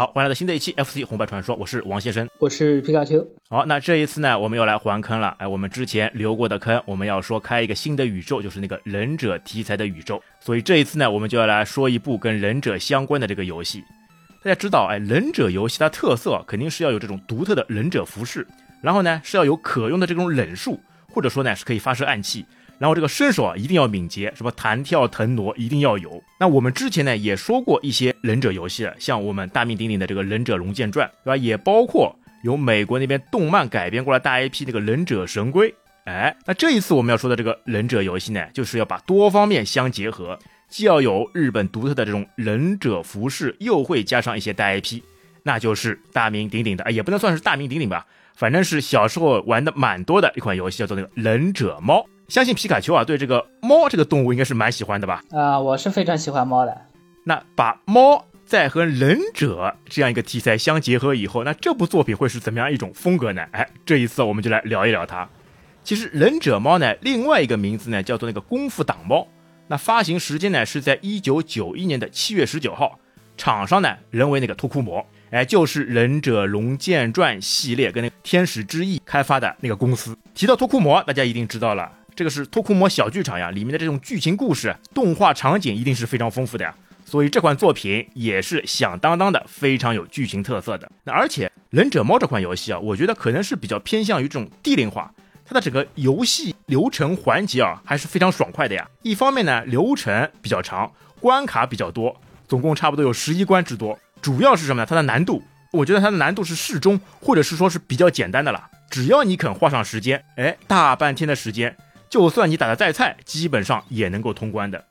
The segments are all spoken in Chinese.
好，欢迎来到新的一期 FC 红白传说，我是王先生，我是皮卡丘。好，那这一次呢，我们又来还坑了。哎，我们之前留过的坑，我们要说开一个新的宇宙，就是那个忍者题材的宇宙。所以这一次呢，我们就要来说一部跟忍者相关的这个游戏。大家知道，哎，忍者游戏它特色肯定是要有这种独特的忍者服饰，然后呢是要有可用的这种忍术，或者说呢是可以发射暗器。然后这个身手啊一定要敏捷，什么弹跳腾挪一定要有。那我们之前呢也说过一些忍者游戏了，像我们大名鼎鼎的这个《忍者龙剑传》，对吧？也包括由美国那边动漫改编过来大 IP 那个《忍者神龟》。哎，那这一次我们要说的这个忍者游戏呢，就是要把多方面相结合，既要有日本独特的这种忍者服饰，又会加上一些大 IP，那就是大名鼎鼎的，也不能算是大名鼎鼎吧，反正是小时候玩的蛮多的一款游戏，叫做那个《忍者猫》。相信皮卡丘啊，对这个猫这个动物应该是蛮喜欢的吧？啊，我是非常喜欢猫的。那把猫再和忍者这样一个题材相结合以后，那这部作品会是怎么样一种风格呢？哎，这一次我们就来聊一聊它。其实忍者猫呢，另外一个名字呢叫做那个功夫党猫。那发行时间呢是在一九九一年的七月十九号，厂商呢人为那个托库摩，哎，就是忍者龙剑传系列跟那个天使之翼开发的那个公司。提到托库摩，大家一定知道了。这个是托库摩小剧场呀，里面的这种剧情故事、动画场景一定是非常丰富的呀，所以这款作品也是响当当的，非常有剧情特色的。那而且《忍者猫》这款游戏啊，我觉得可能是比较偏向于这种低龄化，它的整个游戏流程环节啊还是非常爽快的呀。一方面呢，流程比较长，关卡比较多，总共差不多有十一关之多。主要是什么呢？它的难度，我觉得它的难度是适中，或者是说是比较简单的了。只要你肯花上时间，哎，大半天的时间。就算你打的再菜，基本上也能够通关的。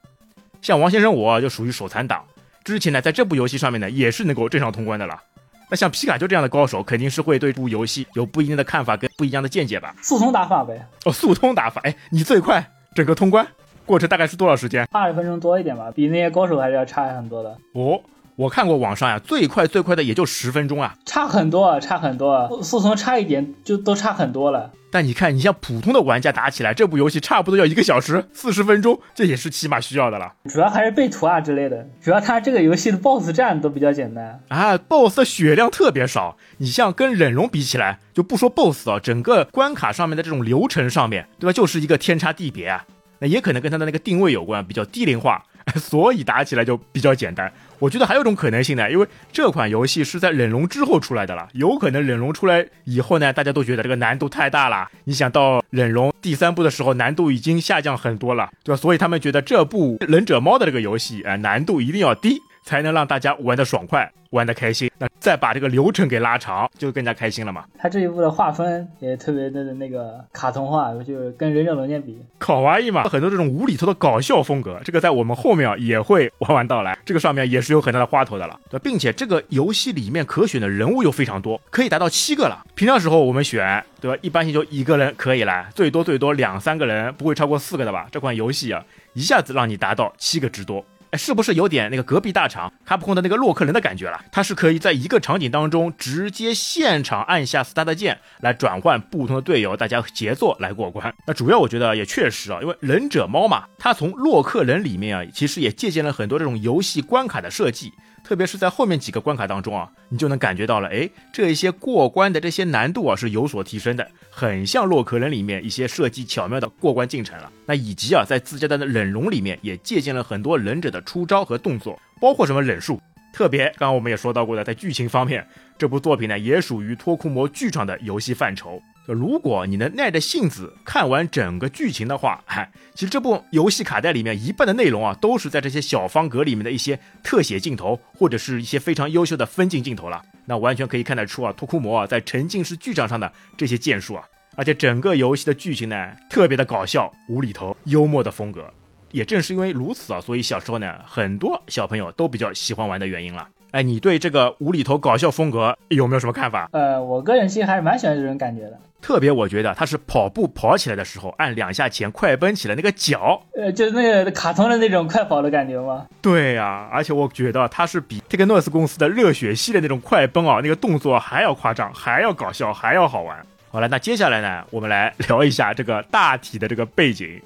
像王先生我就属于手残党，之前呢在这部游戏上面呢也是能够正常通关的了。那像皮卡丘这样的高手，肯定是会对这部游戏有不一样的看法跟不一样的见解吧？速通打法呗。哦，速通打法，哎，你最快整个通关过程大概是多少时间？二十分钟多一点吧，比那些高手还是要差很多的。哦。我看过网上呀，最快最快的也就十分钟啊，差很多，差很多，速通差一点就都差很多了。但你看，你像普通的玩家打起来，这部游戏差不多要一个小时四十分钟，这也是起码需要的了。主要还是背图啊之类的，主要它这个游戏的 BOSS 战都比较简单啊，BOSS 的血量特别少。你像跟忍龙比起来，就不说 BOSS 啊，整个关卡上面的这种流程上面对吧，就是一个天差地别啊。那也可能跟它的那个定位有关，比较低龄化。所以打起来就比较简单。我觉得还有种可能性呢，因为这款游戏是在忍龙之后出来的了，有可能忍龙出来以后呢，大家都觉得这个难度太大了。你想到忍龙第三部的时候，难度已经下降很多了，对吧？所以他们觉得这部忍者猫的这个游戏，啊，难度一定要低。才能让大家玩的爽快，玩的开心。那再把这个流程给拉长，就更加开心了嘛。它这一部的画风也特别的那个卡通化，就是跟忍者龙剑比，卡哇伊嘛，很多这种无厘头的搞笑风格，这个在我们后面也会玩玩到来。这个上面也是有很大的花头的了，对，并且这个游戏里面可选的人物又非常多，可以达到七个了。平常时候我们选，对吧？一般性就一个人可以了，最多最多两三个人，不会超过四个的吧？这款游戏啊，一下子让你达到七个之多。哎，是不是有点那个隔壁大厂卡普空的那个洛克人的感觉了？它是可以在一个场景当中直接现场按下 Start 键来转换不同的队友，大家协作来过关。那主要我觉得也确实啊，因为忍者猫嘛，它从洛克人里面啊，其实也借鉴了很多这种游戏关卡的设计。特别是在后面几个关卡当中啊，你就能感觉到了，哎，这一些过关的这些难度啊是有所提升的，很像洛克人里面一些设计巧妙的过关进程了。那以及啊，在自家的忍龙里面也借鉴了很多忍者的出招和动作，包括什么忍术。特别刚刚我们也说到过的，在剧情方面，这部作品呢也属于托库摩剧场的游戏范畴。如果你能耐着性子看完整个剧情的话，哎，其实这部游戏卡带里面一半的内容啊，都是在这些小方格里面的一些特写镜头，或者是一些非常优秀的分镜镜头了。那完全可以看得出啊，托库摩啊在沉浸式剧场上的这些建树啊，而且整个游戏的剧情呢，特别的搞笑、无厘头、幽默的风格。也正是因为如此啊，所以小时候呢，很多小朋友都比较喜欢玩的原因了。哎，你对这个无厘头搞笑风格有没有什么看法？呃，我个人其实还是蛮喜欢这种感觉的。特别我觉得他是跑步跑起来的时候按两下前快奔起来那个脚，呃，就是那个卡通的那种快跑的感觉吗？对呀，而且我觉得他是比 Technos 公司的热血系列那种快奔啊，那个动作还要夸张，还要搞笑，还要好玩。好了，那接下来呢，我们来聊一下这个大体的这个背景。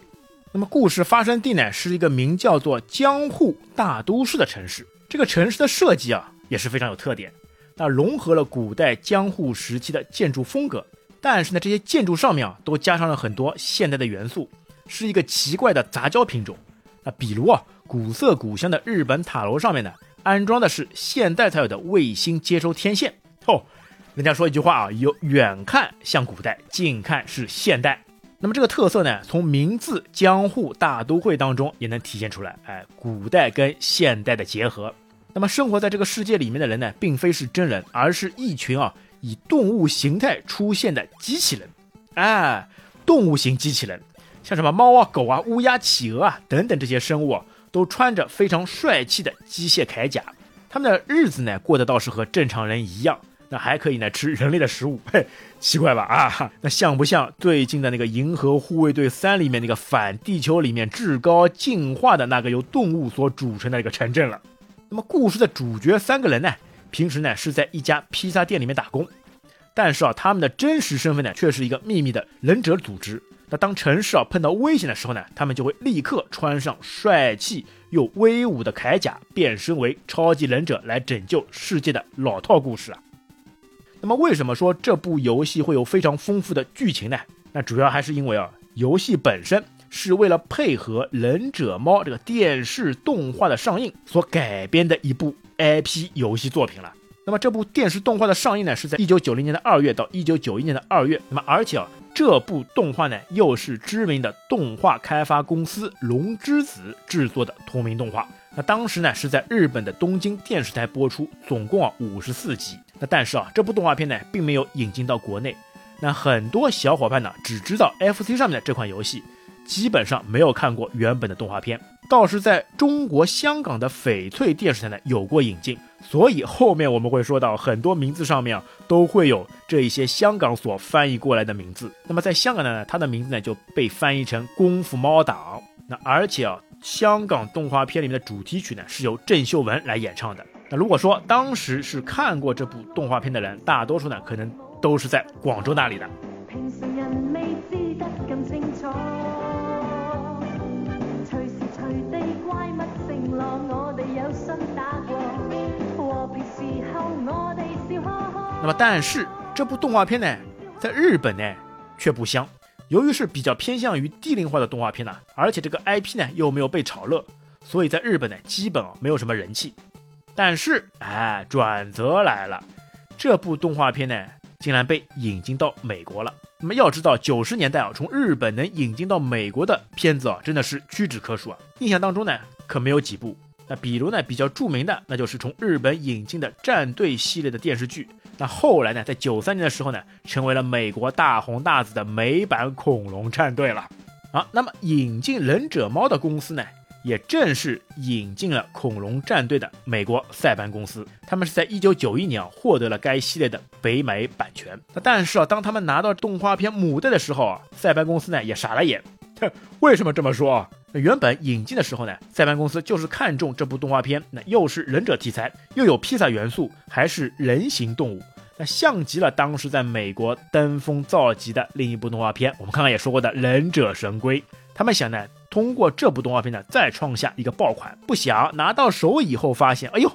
那么故事发生地呢，是一个名叫做江户大都市的城市。这个城市的设计啊，也是非常有特点。那融合了古代江户时期的建筑风格，但是呢，这些建筑上面啊都加上了很多现代的元素，是一个奇怪的杂交品种。那比如啊，古色古香的日本塔楼上面呢，安装的是现代才有的卫星接收天线。哦，人家说一句话啊，有远看像古代，近看是现代。那么这个特色呢，从名字江户大都会当中也能体现出来。哎，古代跟现代的结合。那么生活在这个世界里面的人呢，并非是真人，而是一群啊以动物形态出现的机器人。哎，动物型机器人，像什么猫啊、狗啊、乌鸦、企鹅啊等等这些生物啊，都穿着非常帅气的机械铠甲。他们的日子呢，过得倒是和正常人一样，那还可以呢吃人类的食物。嘿，奇怪吧？啊，那像不像最近的那个《银河护卫队三》里面那个反地球里面至高进化的那个由动物所组成的一个城镇了？那么故事的主角三个人呢，平时呢是在一家披萨店里面打工，但是啊，他们的真实身份呢却是一个秘密的忍者组织。那当城市啊碰到危险的时候呢，他们就会立刻穿上帅气又威武的铠甲，变身为超级忍者来拯救世界的老套故事啊。那么为什么说这部游戏会有非常丰富的剧情呢？那主要还是因为啊，游戏本身。是为了配合《忍者猫》这个电视动画的上映所改编的一部 IP 游戏作品了。那么这部电视动画的上映呢，是在一九九零年的二月到一九九一年的二月。那么而且啊，这部动画呢，又是知名的动画开发公司龙之子制作的同名动画。那当时呢，是在日本的东京电视台播出，总共啊五十四集。但是啊，这部动画片呢，并没有引进到国内。那很多小伙伴呢，只知道 FC 上面的这款游戏。基本上没有看过原本的动画片，倒是在中国香港的翡翠电视台呢有过引进，所以后面我们会说到很多名字上面啊都会有这一些香港所翻译过来的名字。那么在香港呢，它的名字呢就被翻译成功夫猫党。那而且啊，香港动画片里面的主题曲呢是由郑秀文来演唱的。那如果说当时是看过这部动画片的人，大多数呢可能都是在广州那里的。那么，但是这部动画片呢，在日本呢却不香。由于是比较偏向于低龄化的动画片呢，而且这个 IP 呢又没有被炒热，所以在日本呢基本没有什么人气。但是，哎，转折来了，这部动画片呢竟然被引进到美国了。那么要知道，九十年代啊，从日本能引进到美国的片子啊，真的是屈指可数啊。印象当中呢，可没有几部。那比如呢，比较著名的，那就是从日本引进的战队系列的电视剧。那后来呢，在九三年的时候呢，成为了美国大红大紫的美版恐龙战队了。好，那么引进忍者猫的公司呢，也正式引进了恐龙战队的美国塞班公司。他们是在一九九一年，获得了该系列的北美版权。那但是啊，当他们拿到动画片母带的时候啊，塞班公司呢也傻了眼。为什么这么说啊？那原本引进的时候呢，塞班公司就是看中这部动画片，那又是忍者题材，又有披萨元素，还是人形动物，那像极了当时在美国登峰造极的另一部动画片，我们刚刚也说过的《忍者神龟》。他们想呢，通过这部动画片呢，再创下一个爆款。不想拿到手以后发现，哎呦，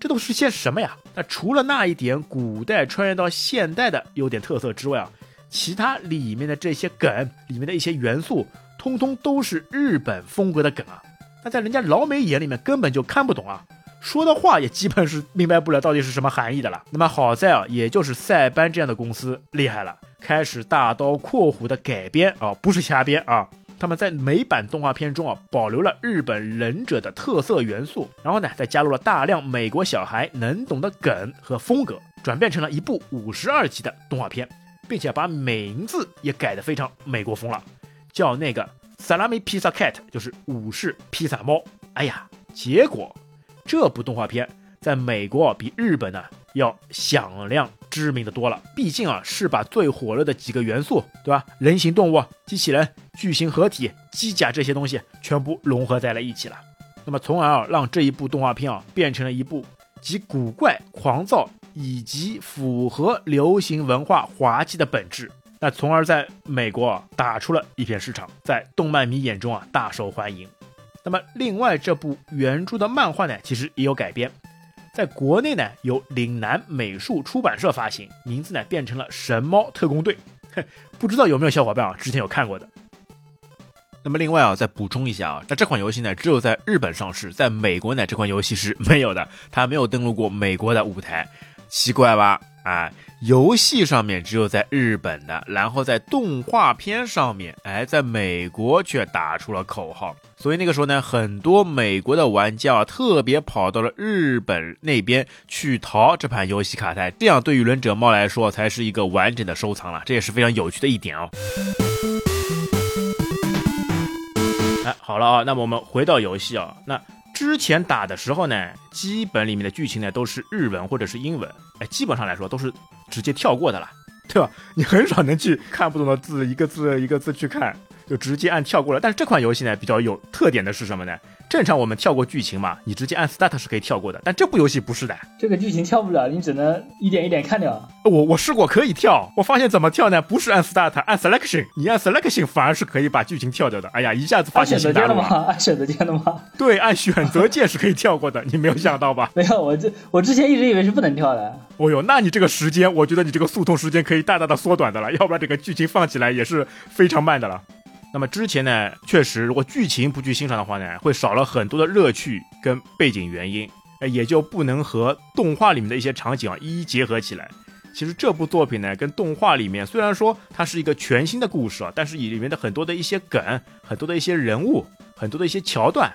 这都是些什么呀？那除了那一点古代穿越到现代的有点特色之外啊，其他里面的这些梗里面的一些元素。通通都是日本风格的梗啊，那在人家老美眼里面根本就看不懂啊，说的话也基本是明白不了到底是什么含义的了。那么好在啊，也就是塞班这样的公司厉害了，开始大刀阔斧的改编啊，不是瞎编啊。他们在美版动画片中啊，保留了日本忍者的特色元素，然后呢，再加入了大量美国小孩能懂的梗和风格，转变成了一部五十二集的动画片，并且把名字也改得非常美国风了。叫那个 Salami Pizza Cat，就是武士披萨猫。哎呀，结果这部动画片在美国比日本呢要响亮知名的多了。毕竟啊，是把最火热的几个元素，对吧？人形动物、机器人、巨型合体、机甲这些东西全部融合在了一起了。那么，从而啊，让这一部动画片啊变成了一部集古怪、狂躁以及符合流行文化滑稽的本质。那从而在美国啊打出了一片市场，在动漫迷眼中啊大受欢迎。那么另外这部原著的漫画呢，其实也有改编。在国内呢由岭南美术出版社发行，名字呢变成了《神猫特工队》。不知道有没有小伙伴啊之前有看过的？那么另外啊，再补充一下啊，那这款游戏呢只有在日本上市，在美国呢这款游戏是没有的，它没有登陆过美国的舞台，奇怪吧？啊，游戏上面只有在日本的，然后在动画片上面，哎，在美国却打出了口号。所以那个时候呢，很多美国的玩家特别跑到了日本那边去淘这盘游戏卡带，这样对于忍者猫来说才是一个完整的收藏了，这也是非常有趣的一点哦。哎，好了啊，那么我们回到游戏啊，那之前打的时候呢，基本里面的剧情呢都是日文或者是英文，哎，基本上来说都是直接跳过的了，对吧？你很少能去看不懂的字，一个字一个字去看。就直接按跳过了，但是这款游戏呢比较有特点的是什么呢？正常我们跳过剧情嘛，你直接按 start 是可以跳过的，但这部游戏不是的，这个剧情跳不了，你只能一点一点看掉。我我试过可以跳，我发现怎么跳呢？不是按 start，按 selection，你按 selection 反而是可以把剧情跳掉的。哎呀，一下子发现 选择键了吗？按选择键了吗？对，按选择键是可以跳过的，你没有想到吧？没有，我这我之前一直以为是不能跳的。哦哟，那你这个时间，我觉得你这个速通时间可以大大的缩短的了，要不然这个剧情放起来也是非常慢的了。那么之前呢，确实如果剧情不去欣赏的话呢，会少了很多的乐趣跟背景原因，哎，也就不能和动画里面的一些场景啊一一结合起来。其实这部作品呢，跟动画里面虽然说它是一个全新的故事啊，但是里面的很多的一些梗、很多的一些人物、很多的一些桥段，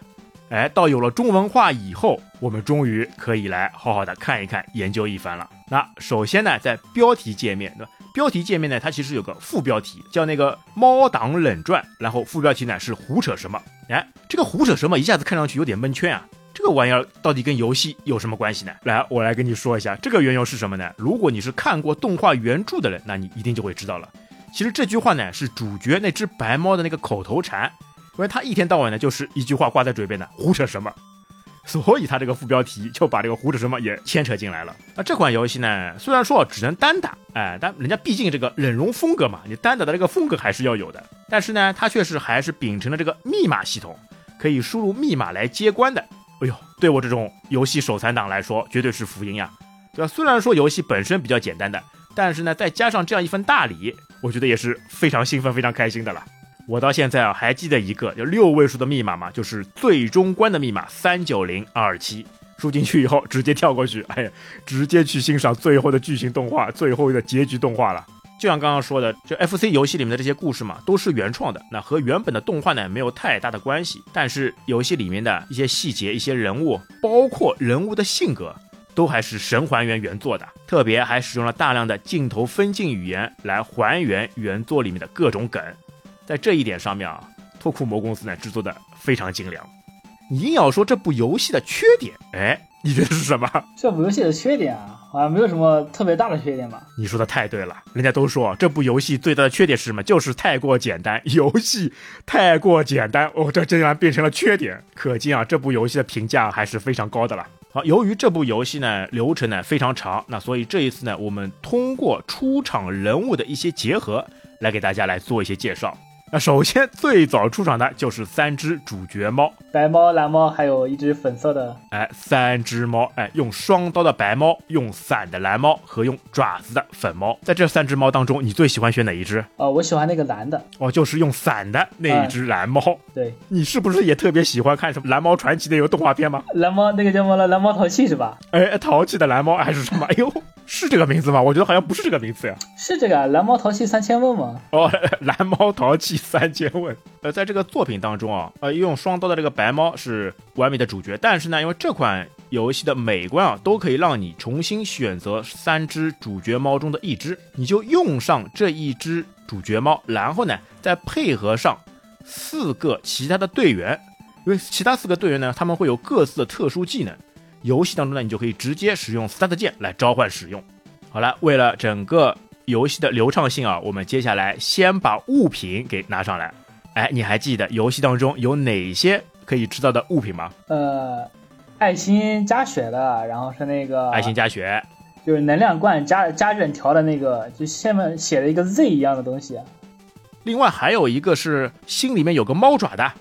哎，到有了中文化以后，我们终于可以来好好的看一看、研究一番了。那首先呢，在标题界面对吧？标题界面呢，它其实有个副标题，叫那个《猫党冷传》，然后副标题呢是胡扯什么？哎，这个胡扯什么一下子看上去有点蒙圈啊！这个玩意儿到底跟游戏有什么关系呢？来，我来跟你说一下，这个缘由是什么呢？如果你是看过动画原著的人，那你一定就会知道了。其实这句话呢是主角那只白猫的那个口头禅，因为他一天到晚呢就是一句话挂在嘴边的，胡扯什么。所以他这个副标题就把这个胡子什么也牵扯进来了。那这款游戏呢，虽然说只能单打，哎，但人家毕竟这个忍容风格嘛，你单打的这个风格还是要有的。但是呢，它确实还是秉承了这个密码系统，可以输入密码来接关的。哎呦，对我这种游戏手残党来说，绝对是福音呀，对吧？虽然说游戏本身比较简单的，但是呢，再加上这样一份大礼，我觉得也是非常兴奋、非常开心的了。我到现在啊还记得一个就六位数的密码嘛，就是最终关的密码三九零二七，输进去以后直接跳过去，哎呀，直接去欣赏最后的剧情动画、最后的结局动画了。就像刚刚说的，就 FC 游戏里面的这些故事嘛，都是原创的，那和原本的动画呢没有太大的关系。但是游戏里面的一些细节、一些人物，包括人物的性格，都还是神还原原作的。特别还使用了大量的镜头分镜语言来还原原作里面的各种梗。在这一点上面啊，托库摩公司呢制作的非常精良。你硬要说这部游戏的缺点，哎，你觉得是什么？这部游戏的缺点啊，好像没有什么特别大的缺点吧？你说的太对了，人家都说这部游戏最大的缺点是什么？就是太过简单，游戏太过简单。哦，这竟然变成了缺点，可见啊，这部游戏的评价还是非常高的了。好，由于这部游戏呢流程呢非常长，那所以这一次呢，我们通过出场人物的一些结合，来给大家来做一些介绍。那首先最早出场的就是三只主角猫，白猫、蓝猫，还有一只粉色的。哎，三只猫，哎，用双刀的白猫，用伞的蓝猫和用爪子的粉猫。在这三只猫当中，你最喜欢选哪一只？哦，我喜欢那个蓝的。哦，就是用伞的那一只蓝猫。对，你是不是也特别喜欢看什么《蓝猫传奇》的有动画片吗？蓝猫那个叫什么了？蓝猫淘气是吧？哎，淘气的蓝猫还是什么？哎呦。是这个名字吗？我觉得好像不是这个名字呀。是这个蓝猫淘气三千问吗？哦，蓝猫淘气第三千问。呃，在这个作品当中啊，呃，用双刀的这个白猫是完美的主角。但是呢，因为这款游戏的美观啊，都可以让你重新选择三只主角猫中的一只，你就用上这一只主角猫，然后呢，再配合上四个其他的队员，因为其他四个队员呢，他们会有各自的特殊技能。游戏当中呢，你就可以直接使用 Start 键来召唤使用。好了，为了整个游戏的流畅性啊，我们接下来先把物品给拿上来。哎，你还记得游戏当中有哪些可以制造的物品吗？呃，爱心加血的，然后是那个爱心加血，就是能量罐加加忍条的那个，就下面写了一个 Z 一样的东西。另外还有一个是心里面有个猫爪的。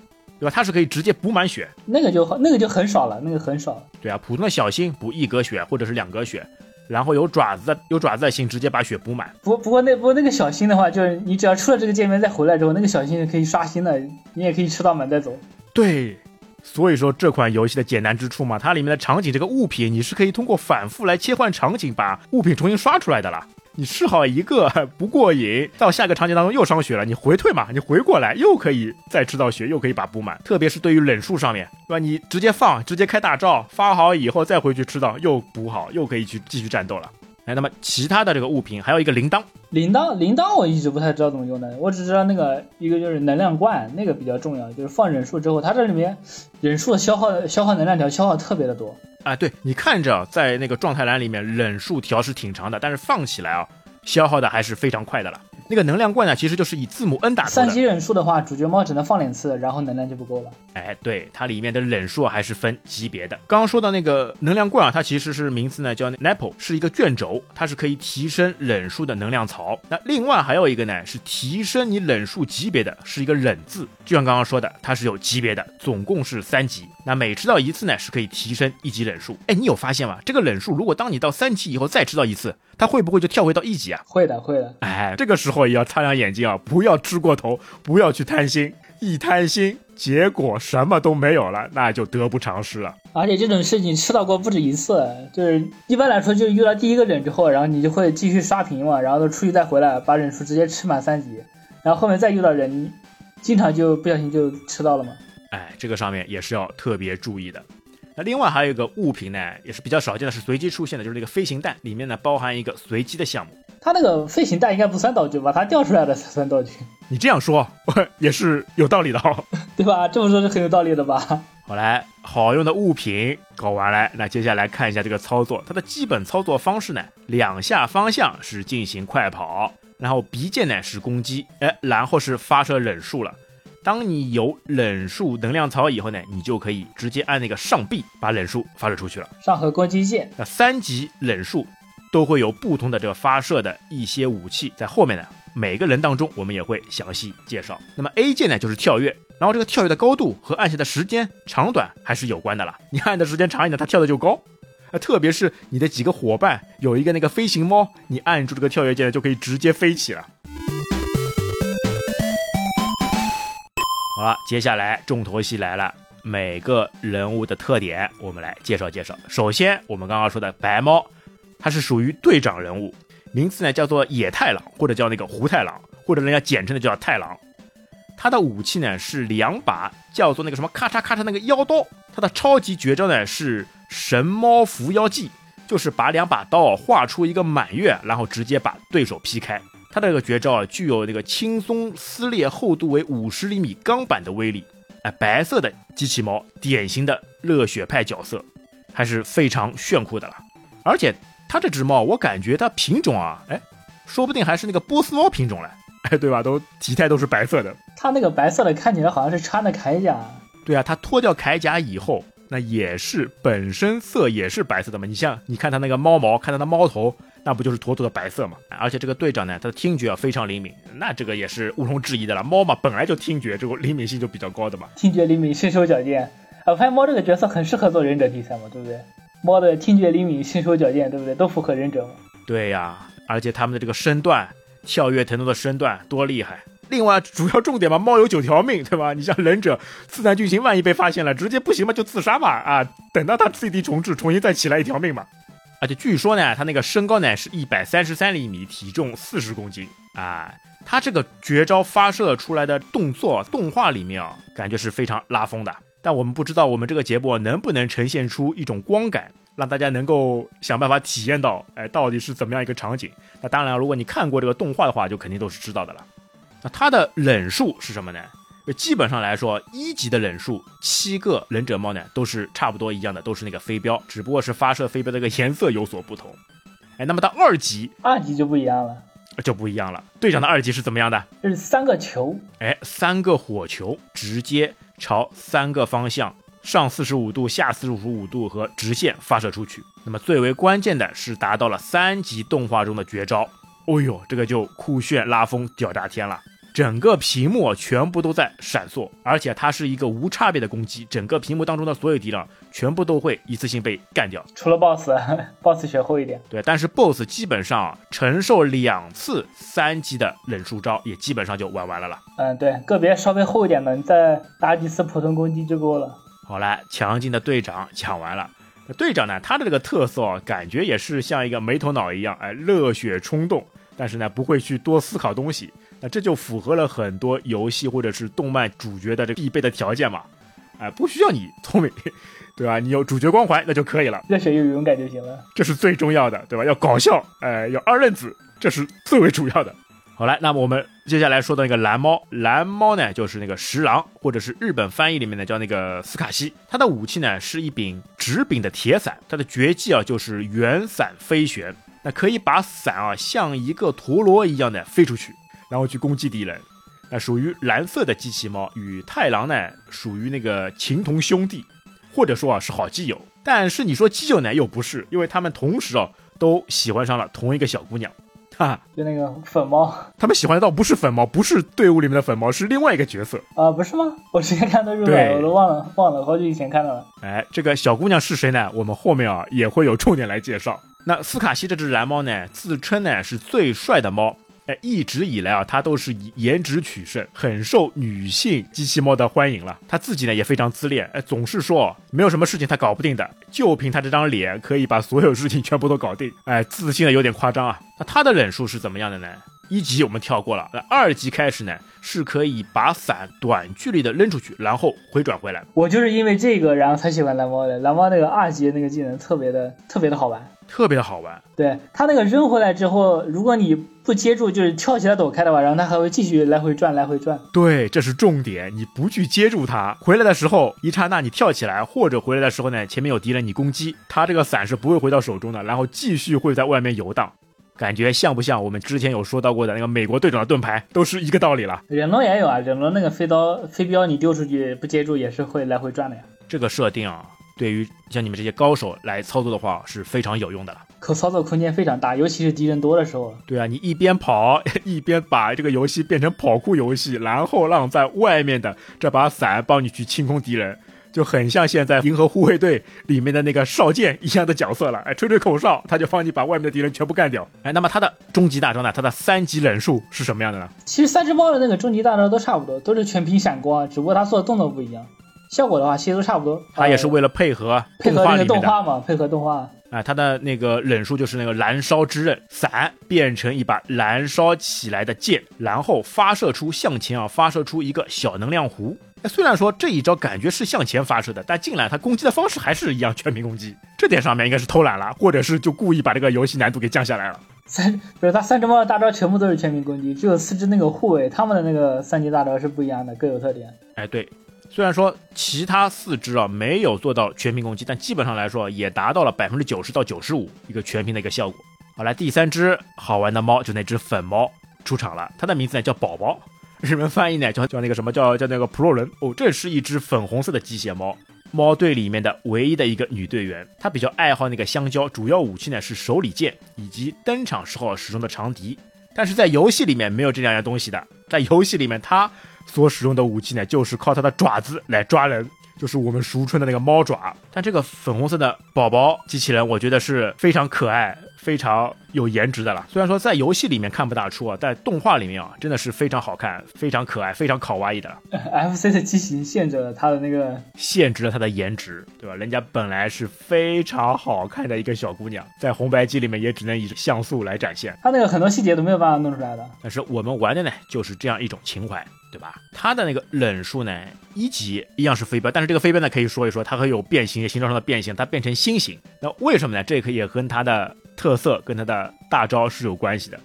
对吧？它是可以直接补满血。那个就那个就很少了，那个很少。对啊，普通的小心补一格血或者是两格血，然后有爪子的有爪子的星直接把血补满。不不过那不过那个小星的话，就是你只要出了这个界面再回来之后，那个小星是可以刷新的，你也可以吃到满再走。对，所以说这款游戏的简单之处嘛，它里面的场景这个物品你是可以通过反复来切换场景，把物品重新刷出来的啦。你吃好一个不过瘾，到下个场景当中又伤血了，你回退嘛，你回过来又可以再吃到血，又可以把补满。特别是对于忍术上面，对吧？你直接放，直接开大招，发好以后再回去吃到，又补好，又可以去继续战斗了。哎，那么其他的这个物品还有一个铃铛，铃铛铃铛我一直不太知道怎么用的，我只知道那个一个就是能量罐，那个比较重要，就是放忍术之后，它这里面忍术的消耗消耗能量条消耗特别的多。啊，对你看着在那个状态栏里面忍术条是挺长的，但是放起来啊，消耗的还是非常快的了。那个能量罐呢，其实就是以字母 N 打头的。三级忍术的话，主角猫只能放两次，然后能量就不够了。哎，对，它里面的忍术还是分级别的。刚刚说到那个能量罐啊，它其实是名字呢叫 Napple，是一个卷轴，它是可以提升忍术的能量槽。那另外还有一个呢，是提升你忍术级别的，是一个忍字。就像刚刚说的，它是有级别的，总共是三级。那每吃到一次呢，是可以提升一级忍术。哎，你有发现吗？这个忍术如果当你到三级以后再吃到一次，它会不会就跳回到一级啊？会的，会的。哎，这个时候也要擦亮眼睛啊，不要吃过头，不要去贪心，一贪心，结果什么都没有了，那就得不偿失了。而且这种事情吃到过不止一次，就是一般来说，就是遇到第一个忍之后，然后你就会继续刷屏嘛，然后出去再回来，把忍术直接吃满三级，然后后面再遇到人，经常就不小心就吃到了嘛。哎，这个上面也是要特别注意的。那另外还有一个物品呢，也是比较少见的，是随机出现的，就是那个飞行弹，里面呢包含一个随机的项目。它那个飞行弹应该不算道具吧？它掉出来的才算道具。你这样说也是有道理的哦，对吧？这么说是很有道理的吧？好来，好用的物品搞完了，那接下来看一下这个操作，它的基本操作方式呢，两下方向是进行快跑，然后鼻剑呢是攻击，哎，然后是发射忍术了。当你有冷术能量槽以后呢，你就可以直接按那个上臂把冷术发射出去了。上和攻击键，那三级冷术都会有不同的这个发射的一些武器，在后面呢每个人当中我们也会详细介绍。那么 A 键呢就是跳跃，然后这个跳跃的高度和按下的时间长短还是有关的了。你按的时间长一点，它跳的就高。啊，特别是你的几个伙伴有一个那个飞行猫，你按住这个跳跃键就可以直接飞起了。好了，接下来重头戏来了，每个人物的特点我们来介绍介绍。首先，我们刚刚说的白猫，它是属于队长人物，名字呢叫做野太郎，或者叫那个胡太郎，或者人家简称的叫太郎。他的武器呢是两把叫做那个什么咔嚓咔嚓那个妖刀，他的超级绝招呢是神猫伏妖技，就是把两把刀画出一个满月，然后直接把对手劈开。他的这个绝招啊，具有那个轻松撕裂厚度为五十厘米钢板的威力。哎，白色的机器猫，典型的热血派角色，还是非常炫酷的了。而且它这只猫，我感觉它品种啊，哎，说不定还是那个波斯猫品种嘞，哎，对吧？都体态都是白色的。它那个白色的看起来好像是穿的铠甲。对啊，它脱掉铠甲以后，那也是本身色也是白色的嘛。你像你看它那个猫毛，看它的猫头。那不就是妥妥的白色嘛？而且这个队长呢，他的听觉啊非常灵敏，那这个也是毋庸置疑的了。猫嘛，本来就听觉这个灵敏性就比较高的嘛。听觉灵敏，身手矫健。我发现猫这个角色很适合做忍者题材嘛，对不对？猫的听觉灵敏，身手矫健，对不对？都符合忍者嘛。对呀，而且他们的这个身段，跳跃腾挪的身段多厉害。另外，主要重点嘛，猫有九条命，对吧？你像忍者四难剧情，万一被发现了，直接不行嘛，就自杀嘛啊！等到他 CD 重置，重新再起来一条命嘛。而且据说呢，他那个身高呢是一百三十三厘米，体重四十公斤啊。他这个绝招发射出来的动作动画里面啊，感觉是非常拉风的。但我们不知道我们这个节目能不能呈现出一种光感，让大家能够想办法体验到，哎，到底是怎么样一个场景。那当然，如果你看过这个动画的话，就肯定都是知道的了。那他的忍术是什么呢？基本上来说，一级的忍术七个忍者猫呢都是差不多一样的，都是那个飞镖，只不过是发射飞镖的个颜色有所不同。哎，那么到二级，二级就不一样了，就不一样了。队长的二级是怎么样的？是三个球，哎，三个火球直接朝三个方向上四十五度、下四十五度和直线发射出去。那么最为关键的是达到了三级动画中的绝招。哦呦，这个就酷炫拉风屌炸天了！整个屏幕全部都在闪烁，而且它是一个无差别的攻击，整个屏幕当中的所有敌人全部都会一次性被干掉。除了 BOSS，BOSS 血厚一点。对，但是 BOSS 基本上承受两次三级的冷术招，也基本上就玩完了了。嗯，对，个别稍微厚一点的，你再打几次普通攻击就够了。好了，强劲的队长抢完了。队长呢，他的这个特色感觉也是像一个没头脑一样，哎，热血冲动，但是呢不会去多思考东西。那这就符合了很多游戏或者是动漫主角的这必备的条件嘛，哎，不需要你聪明，对吧？你有主角光环那就可以了，热血又勇敢就行了，这是最重要的，对吧？要搞笑，哎，要二愣子，这是最为主要的。好来，那么我们接下来说的那个蓝猫，蓝猫呢就是那个十郎，或者是日本翻译里面呢叫那个斯卡西。他的武器呢是一柄直柄的铁伞，他的绝技啊就是圆伞飞旋，那可以把伞啊像一个陀螺一样的飞出去，然后去攻击敌人。那属于蓝色的机器猫，与太郎呢属于那个情同兄弟，或者说啊是好基友。但是你说基友呢又不是，因为他们同时啊都 喜欢上了同一个小姑娘。哈，就那个粉猫，他们喜欢的倒不是粉猫，不是队伍里面的粉猫，是另外一个角色啊，不是吗？我之前看的入海，我都忘了，忘了，好久以前看到了。哎，这个小姑娘是谁呢？我们后面啊也会有重点来介绍。那斯卡西这只蓝猫呢，自称呢是最帅的猫。哎，一直以来啊，他都是以颜值取胜，很受女性机器猫的欢迎了。他自己呢也非常自恋，哎，总是说没有什么事情他搞不定的，就凭他这张脸可以把所有事情全部都搞定。哎，自信的有点夸张啊。那他的忍术是怎么样的呢？一级我们跳过了，那二级开始呢是可以把伞短距离的扔出去，然后回转回来。我就是因为这个，然后才喜欢蓝猫的。蓝猫那个二级那个技能特别的特别的好玩。特别的好玩，对它那个扔回来之后，如果你不接住，就是跳起来躲开的话，然后它还会继续来回转，来回转。对，这是重点，你不去接住它，回来的时候一刹那你跳起来，或者回来的时候呢，前面有敌人你攻击，它这个伞是不会回到手中的，然后继续会在外面游荡。感觉像不像我们之前有说到过的那个美国队长的盾牌，都是一个道理了。忍龙也有啊，忍龙那个飞刀飞镖你丢出去不接住也是会来回转的呀。这个设定啊。对于像你们这些高手来操作的话是非常有用的了，可操作空间非常大，尤其是敌人多的时候。对啊，你一边跑一边把这个游戏变成跑酷游戏，然后让在外面的这把伞帮你去清空敌人，就很像现在《银河护卫队》里面的那个少剑一样的角色了。哎，吹吹口哨，他就帮你把外面的敌人全部干掉。哎，那么他的终极大招呢？他的三级忍术是什么样的呢？其实三只猫的那个终极大招都差不多，都是全屏闪光，只不过他做的动作不一样。效果的话，其实都差不多。它也是为了配合配合那个动画嘛，配合动画。啊，它的那个忍术就是那个燃烧之刃，伞变成一把燃烧起来的剑，然后发射出向前啊，发射出一个小能量弧。虽然说这一招感觉是向前发射的，但进来他攻击的方式还是一样全屏攻击。这点上面应该是偷懒了，或者是就故意把这个游戏难度给降下来了。三不是他三只猫的大招全部都是全屏攻击，只有四只那个护卫他们的那个三级大招是不一样的，各有特点。哎，对。虽然说其他四只啊没有做到全屏攻击，但基本上来说也达到了百分之九十到九十五一个全屏的一个效果。好，来第三只好玩的猫就那只粉猫出场了，它的名字呢叫宝宝，日文翻译呢叫叫那个什么叫叫那个普洛伦哦，这是一只粉红色的机械猫，猫队里面的唯一的一个女队员，她比较爱好那个香蕉，主要武器呢是手里剑以及登场时候使用的长笛，但是在游戏里面没有这两样东西的，在游戏里面它。所使用的武器呢，就是靠它的爪子来抓人，就是我们俗称的那个猫爪。但这个粉红色的宝宝机器人，我觉得是非常可爱。非常有颜值的了，虽然说在游戏里面看不大出啊，在动画里面啊，真的是非常好看、非常可爱、非常卡哇伊的。FC 的机型限制了它的那个，限制了它的颜值，对吧？人家本来是非常好看的一个小姑娘，在红白机里面也只能以像素来展现，它那个很多细节都没有办法弄出来的。但是我们玩的呢，就是这样一种情怀，对吧？它的那个冷数呢，一级一样是飞镖，但是这个飞镖呢，可以说一说它会有变形，形状上的变形，它变成心形。那为什么呢？这可以跟它的特色跟他的大招是有关系的，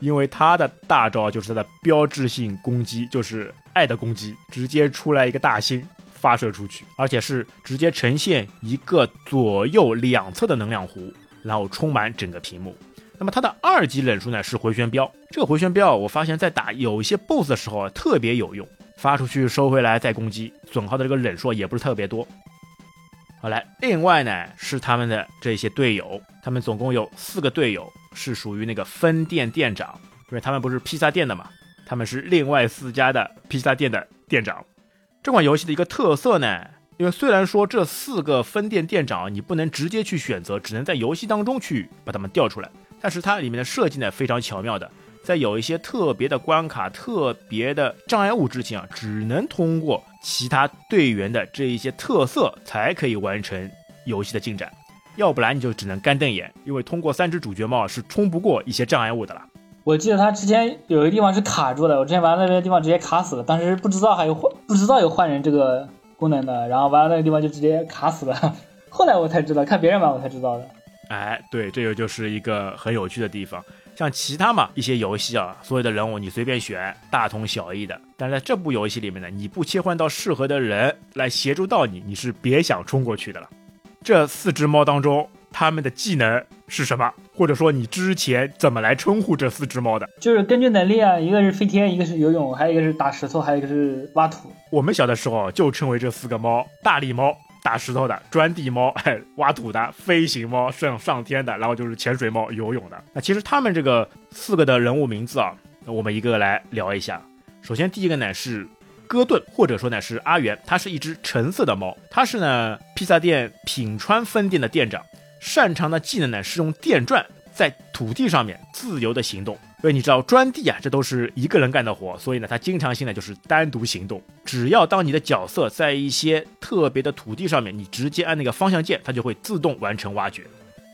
因为他的大招就是他的标志性攻击，就是爱的攻击，直接出来一个大星发射出去，而且是直接呈现一个左右两侧的能量弧，然后充满整个屏幕。那么他的二级忍术呢是回旋镖，这个回旋镖啊我发现在打有一些 BOSS 的时候啊特别有用，发出去收回来再攻击，损耗的这个忍术也不是特别多。好来，另外呢是他们的这些队友，他们总共有四个队友是属于那个分店店长，因为他们不是披萨店的嘛，他们是另外四家的披萨店的店长。这款游戏的一个特色呢，因为虽然说这四个分店店长你不能直接去选择，只能在游戏当中去把他们调出来，但是它里面的设计呢非常巧妙的，在有一些特别的关卡、特别的障碍物之前啊，只能通过其他队员的这一些特色才可以完成游戏的进展。要不然你就只能干瞪眼，因为通过三只主角猫是冲不过一些障碍物的了。我记得他之前有一个地方是卡住的，我之前玩那边地方直接卡死了，当时不知道还有换，不知道有换人这个功能的，然后玩那个地方就直接卡死了。后来我才知道，看别人玩我才知道的。哎，对，这个就是一个很有趣的地方。像其他嘛一些游戏啊，所有的人物你随便选，大同小异的。但是在这部游戏里面呢，你不切换到适合的人来协助到你，你是别想冲过去的了。这四只猫当中，它们的技能是什么？或者说你之前怎么来称呼这四只猫的？就是根据能力啊，一个是飞天，一个是游泳，还有一个是打石头，还有一个是挖土。我们小的时候就称为这四个猫：大力猫打石头的，钻地猫哎挖土的，飞行猫上上天的，然后就是潜水猫游泳的。那其实他们这个四个的人物名字啊，我们一个个来聊一下。首先第一个呢是。戈顿，或者说呢是阿元，它是一只橙色的猫，它是呢披萨店品川分店的店长，擅长的技能呢是用电钻在土地上面自由的行动。因为你知道钻地啊，这都是一个人干的活，所以呢他经常性呢就是单独行动。只要当你的角色在一些特别的土地上面，你直接按那个方向键，它就会自动完成挖掘。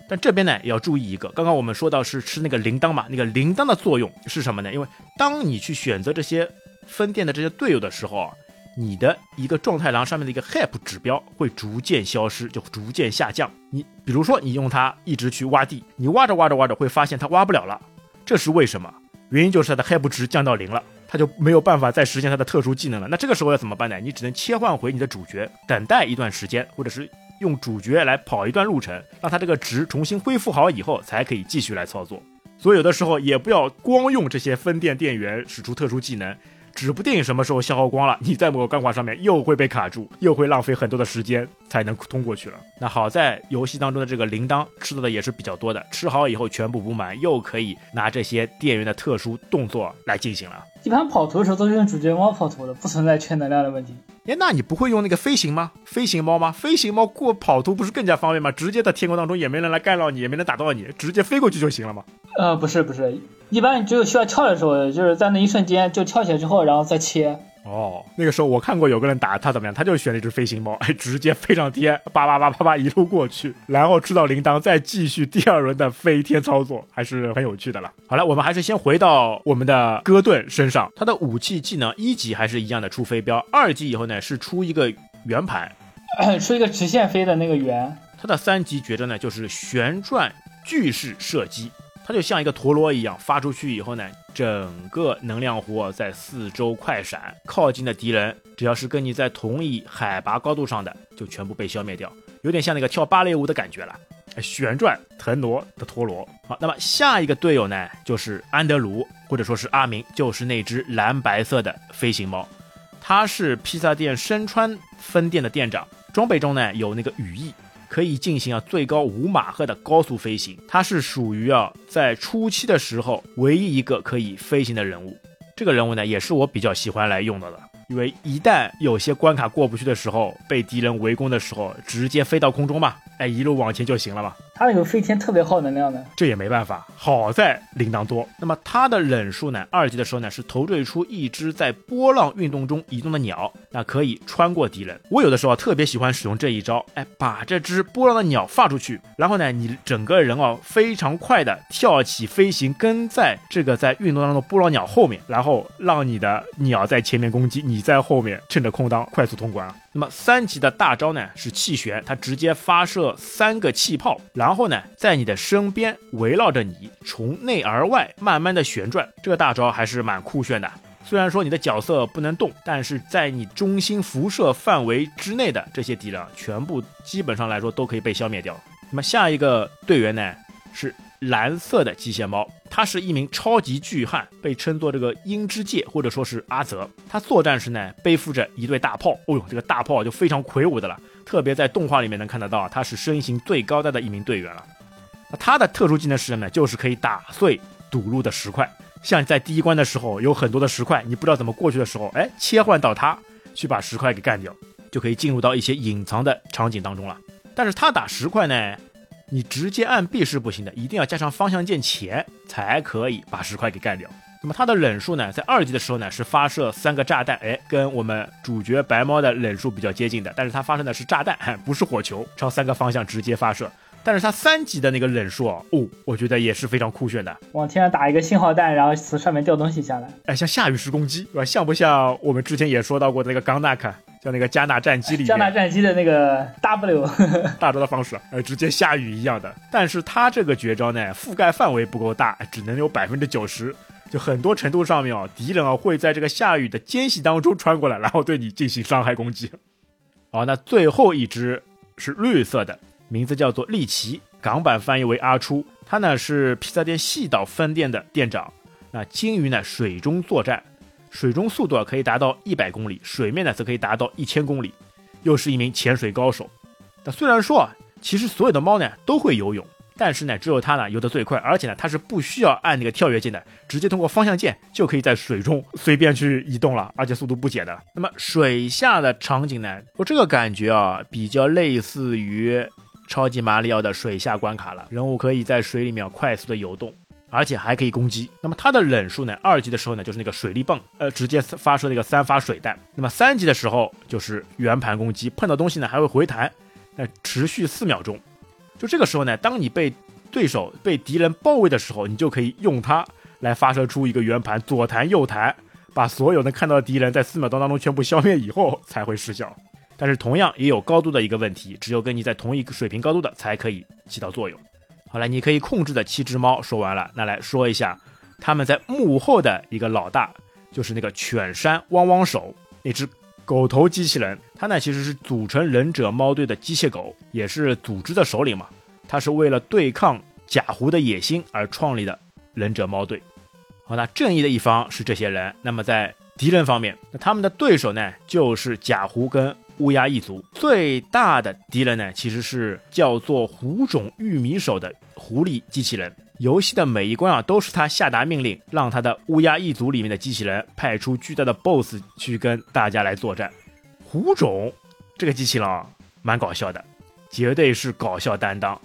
但这边呢也要注意一个，刚刚我们说到是吃那个铃铛嘛，那个铃铛的作用是什么呢？因为当你去选择这些。分店的这些队友的时候啊，你的一个状态栏上面的一个 HAP 指标会逐渐消失，就逐渐下降。你比如说，你用它一直去挖地，你挖着挖着挖着会发现它挖不了了，这是为什么？原因就是它的 HAP 值降到零了，它就没有办法再实现它的特殊技能了。那这个时候要怎么办呢？你只能切换回你的主角，等待一段时间，或者是用主角来跑一段路程，让它这个值重新恢复好以后，才可以继续来操作。所以有的时候也不要光用这些分店店员使出特殊技能。指不定什么时候消耗光了，你在某个钢管上面又会被卡住，又会浪费很多的时间才能通过去了。那好在游戏当中的这个铃铛吃到的也是比较多的，吃好以后全部补满，又可以拿这些电源的特殊动作来进行了。一般跑图的时候都是用主角猫跑图的，不存在缺能量的问题。哎，那你不会用那个飞行吗？飞行猫吗？飞行猫过跑图不是更加方便吗？直接在天空当中也没人来干扰你，也没人打到你，直接飞过去就行了吗？呃，不是不是，一般只有需要跳的时候，就是在那一瞬间就跳起来之后，然后再切。哦，那个时候我看过有个人打他怎么样，他就选了一只飞行猫，哎，直接飞上天，叭叭叭叭叭一路过去，然后吃到铃铛，再继续第二轮的飞天操作，还是很有趣的了。好了，我们还是先回到我们的戈顿身上，他的武器技能一级还是一样的出飞镖，二级以后呢是出一个圆盘，出一个直线飞的那个圆。他的三级绝招呢就是旋转巨式射击。它就像一个陀螺一样，发出去以后呢，整个能量弧在四周快闪，靠近的敌人只要是跟你在同一海拔高度上的，就全部被消灭掉，有点像那个跳芭蕾舞的感觉了，旋转腾挪的陀螺。好，那么下一个队友呢，就是安德鲁，或者说是阿明，就是那只蓝白色的飞行猫，他是披萨店身穿分店的店长，装备中呢有那个羽翼。可以进行啊最高五马赫的高速飞行，它是属于啊在初期的时候唯一一个可以飞行的人物。这个人物呢也是我比较喜欢来用的了，因为一旦有些关卡过不去的时候，被敌人围攻的时候，直接飞到空中嘛，哎一路往前就行了嘛。他那个飞天特别耗能量的，这也没办法。好在铃铛多。那么他的忍术呢？二级的时候呢，是投坠出一只在波浪运动中移动的鸟，那可以穿过敌人。我有的时候特别喜欢使用这一招，哎，把这只波浪的鸟发出去，然后呢，你整个人哦非常快的跳起飞行，跟在这个在运动当中的波浪鸟后面，然后让你的鸟在前面攻击，你在后面趁着空档快速通关。那么三级的大招呢是气旋，它直接发射三个气泡，然后呢在你的身边围绕着你，从内而外慢慢的旋转。这个大招还是蛮酷炫的。虽然说你的角色不能动，但是在你中心辐射范围之内的这些敌人，全部基本上来说都可以被消灭掉。那么下一个队员呢是。蓝色的机械猫，他是一名超级巨汉，被称作这个鹰之介，或者说是阿泽。他作战时呢，背负着一对大炮。哦呦，这个大炮就非常魁梧的了，特别在动画里面能看得到，他是身形最高大的一名队员了。那他的特殊技能是什么呢？就是可以打碎堵路的石块。像在第一关的时候有很多的石块，你不知道怎么过去的时候，哎，切换到他去把石块给干掉，就可以进入到一些隐藏的场景当中了。但是他打石块呢，你直接按 B 是不行的，一定要加上方向键前才可以把石块给干掉。那么它的忍术呢，在二级的时候呢是发射三个炸弹，哎，跟我们主角白猫的忍术比较接近的，但是它发射的是炸弹，不是火球，朝三个方向直接发射。但是它三级的那个忍术哦，我觉得也是非常酷炫的，往天上打一个信号弹，然后从上面掉东西下来，哎，像下雨时攻击，对吧？像不像我们之前也说到过的那个冈纳克，像那个加纳战机里面加纳战机的那个 W 大招的方式，呃，直接下雨一样的。但是他这个绝招呢，覆盖范围不够大，只能有百分之九十。就很多程度上面啊，敌人啊会在这个下雨的间隙当中穿过来，然后对你进行伤害攻击。好，那最后一只是绿色的，名字叫做利奇，港版翻译为阿初。他呢是披萨店细岛分店的店长。那鲸鱼呢水中作战，水中速度啊可以达到一百公里，水面呢则可以达到一千公里，又是一名潜水高手。那虽然说啊，其实所有的猫呢都会游泳。但是呢，只有它呢游得最快，而且呢，它是不需要按那个跳跃键的，直接通过方向键就可以在水中随便去移动了，而且速度不减的。那么水下的场景呢，我这个感觉啊，比较类似于超级马里奥的水下关卡了。人物可以在水里面快速的游动，而且还可以攻击。那么它的忍术呢，二级的时候呢，就是那个水力泵，呃，直接发射那个三发水弹。那么三级的时候就是圆盘攻击，碰到东西呢还会回弹，那持续四秒钟。就这个时候呢，当你被对手被敌人包围的时候，你就可以用它来发射出一个圆盘，左弹右弹，把所有能看到的敌人在四秒钟当中全部消灭以后才会失效。但是同样也有高度的一个问题，只有跟你在同一个水平高度的才可以起到作用。好了，你可以控制的七只猫说完了，那来说一下他们在幕后的一个老大，就是那个犬山汪汪手那只狗头机器人。它呢其实是组成忍者猫队的机械狗，也是组织的首领嘛。他是为了对抗假狐的野心而创立的忍者猫队。好，那正义的一方是这些人。那么在敌人方面，那他们的对手呢就是假狐跟乌鸦一族。最大的敌人呢其实是叫做狐种玉米手的狐狸机器人。游戏的每一关啊都是他下达命令，让他的乌鸦一族里面的机器人派出巨大的 BOSS 去跟大家来作战。狐种这个机器人啊，蛮搞笑的，绝对是搞笑担当。